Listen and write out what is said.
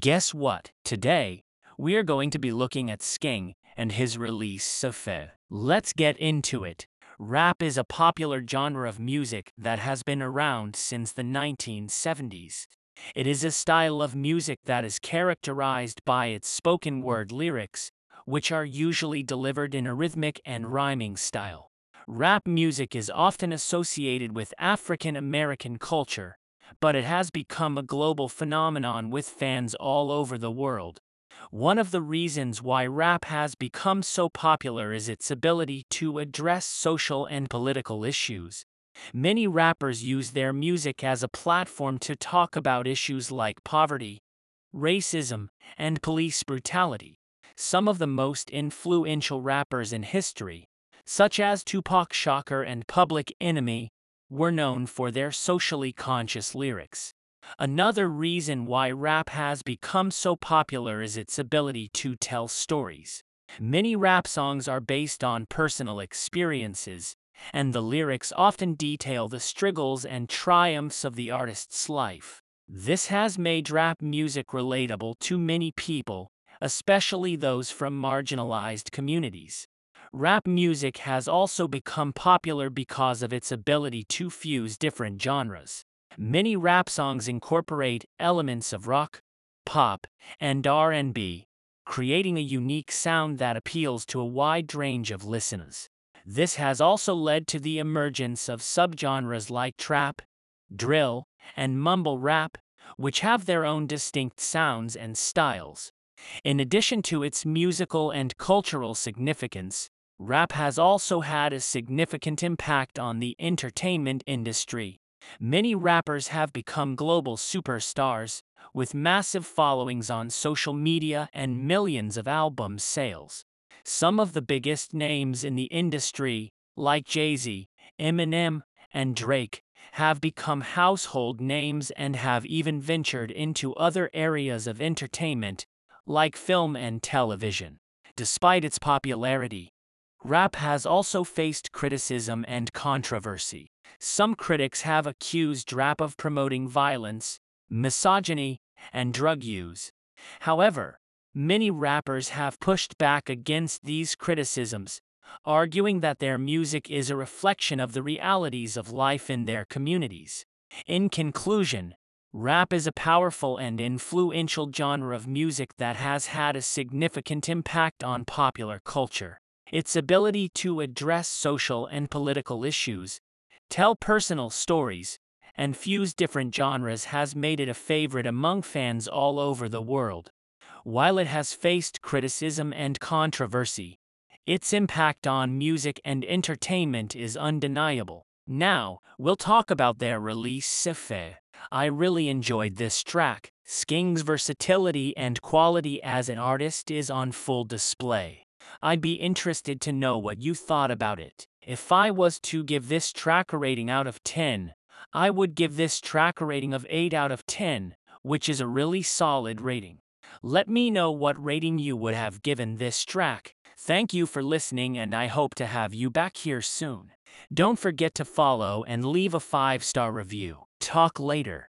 Guess what? Today, we're going to be looking at Skeng and his release Seh Feh. Let's get into it. Rap is a popular genre of music that has been around since the 1970s. It is a style of music that is characterized by its spoken word lyrics, which are usually delivered in a rhythmic and rhyming style. Rap music is often associated with African American culture, but it has become a global phenomenon with fans all over the world. One of the reasons why rap has become so popular is its ability to address social and political issues. Many rappers use their music as a platform to talk about issues like poverty, racism, and police brutality. Some of the most influential rappers in history, such as Tupac Shakur and Public Enemy, were known for their socially conscious lyrics. Another reason why rap has become so popular is its ability to tell stories. Many rap songs are based on personal experiences, and the lyrics often detail the struggles and triumphs of the artist's life. This has made rap music relatable to many people, especially those from marginalized communities. Rap music has also become popular because of its ability to fuse different genres. Many rap songs incorporate elements of rock, pop, and R&B, creating a unique sound that appeals to a wide range of listeners. This has also led to the emergence of subgenres like trap, drill, and mumble rap, which have their own distinct sounds and styles. In addition to its musical and cultural significance, rap has also had a significant impact on the entertainment industry. Many rappers have become global superstars, with massive followings on social media and millions of album sales. Some of the biggest names in the industry, like Jay-Z, Eminem, and Drake, have become household names and have even ventured into other areas of entertainment, like film and television. Despite its popularity, Rap has also faced criticism and controversy. Some critics have accused rap of promoting violence, misogyny, and drug use. However, many rappers have pushed back against these criticisms, arguing that their music is a reflection of the realities of life in their communities. In conclusion, rap is a powerful and influential genre of music that has had a significant impact on popular culture. Its ability to address social and political issues, tell personal stories, and fuse different genres has made it a favorite among fans all over the world. While it has faced criticism and controversy, its impact on music and entertainment is undeniable. Now, we'll talk about their release Seh Feh. I really enjoyed this track. Skeng's versatility and quality as an artist is on full display. I'd be interested to know what you thought about it. If I was to give this track a rating out of 10, I would give this track a rating of 8 out of 10, which is a really solid rating. Let me know what rating you would have given this track. Thank you for listening and I hope to have you back here soon. Don't forget to follow and leave a 5-star review. Talk later.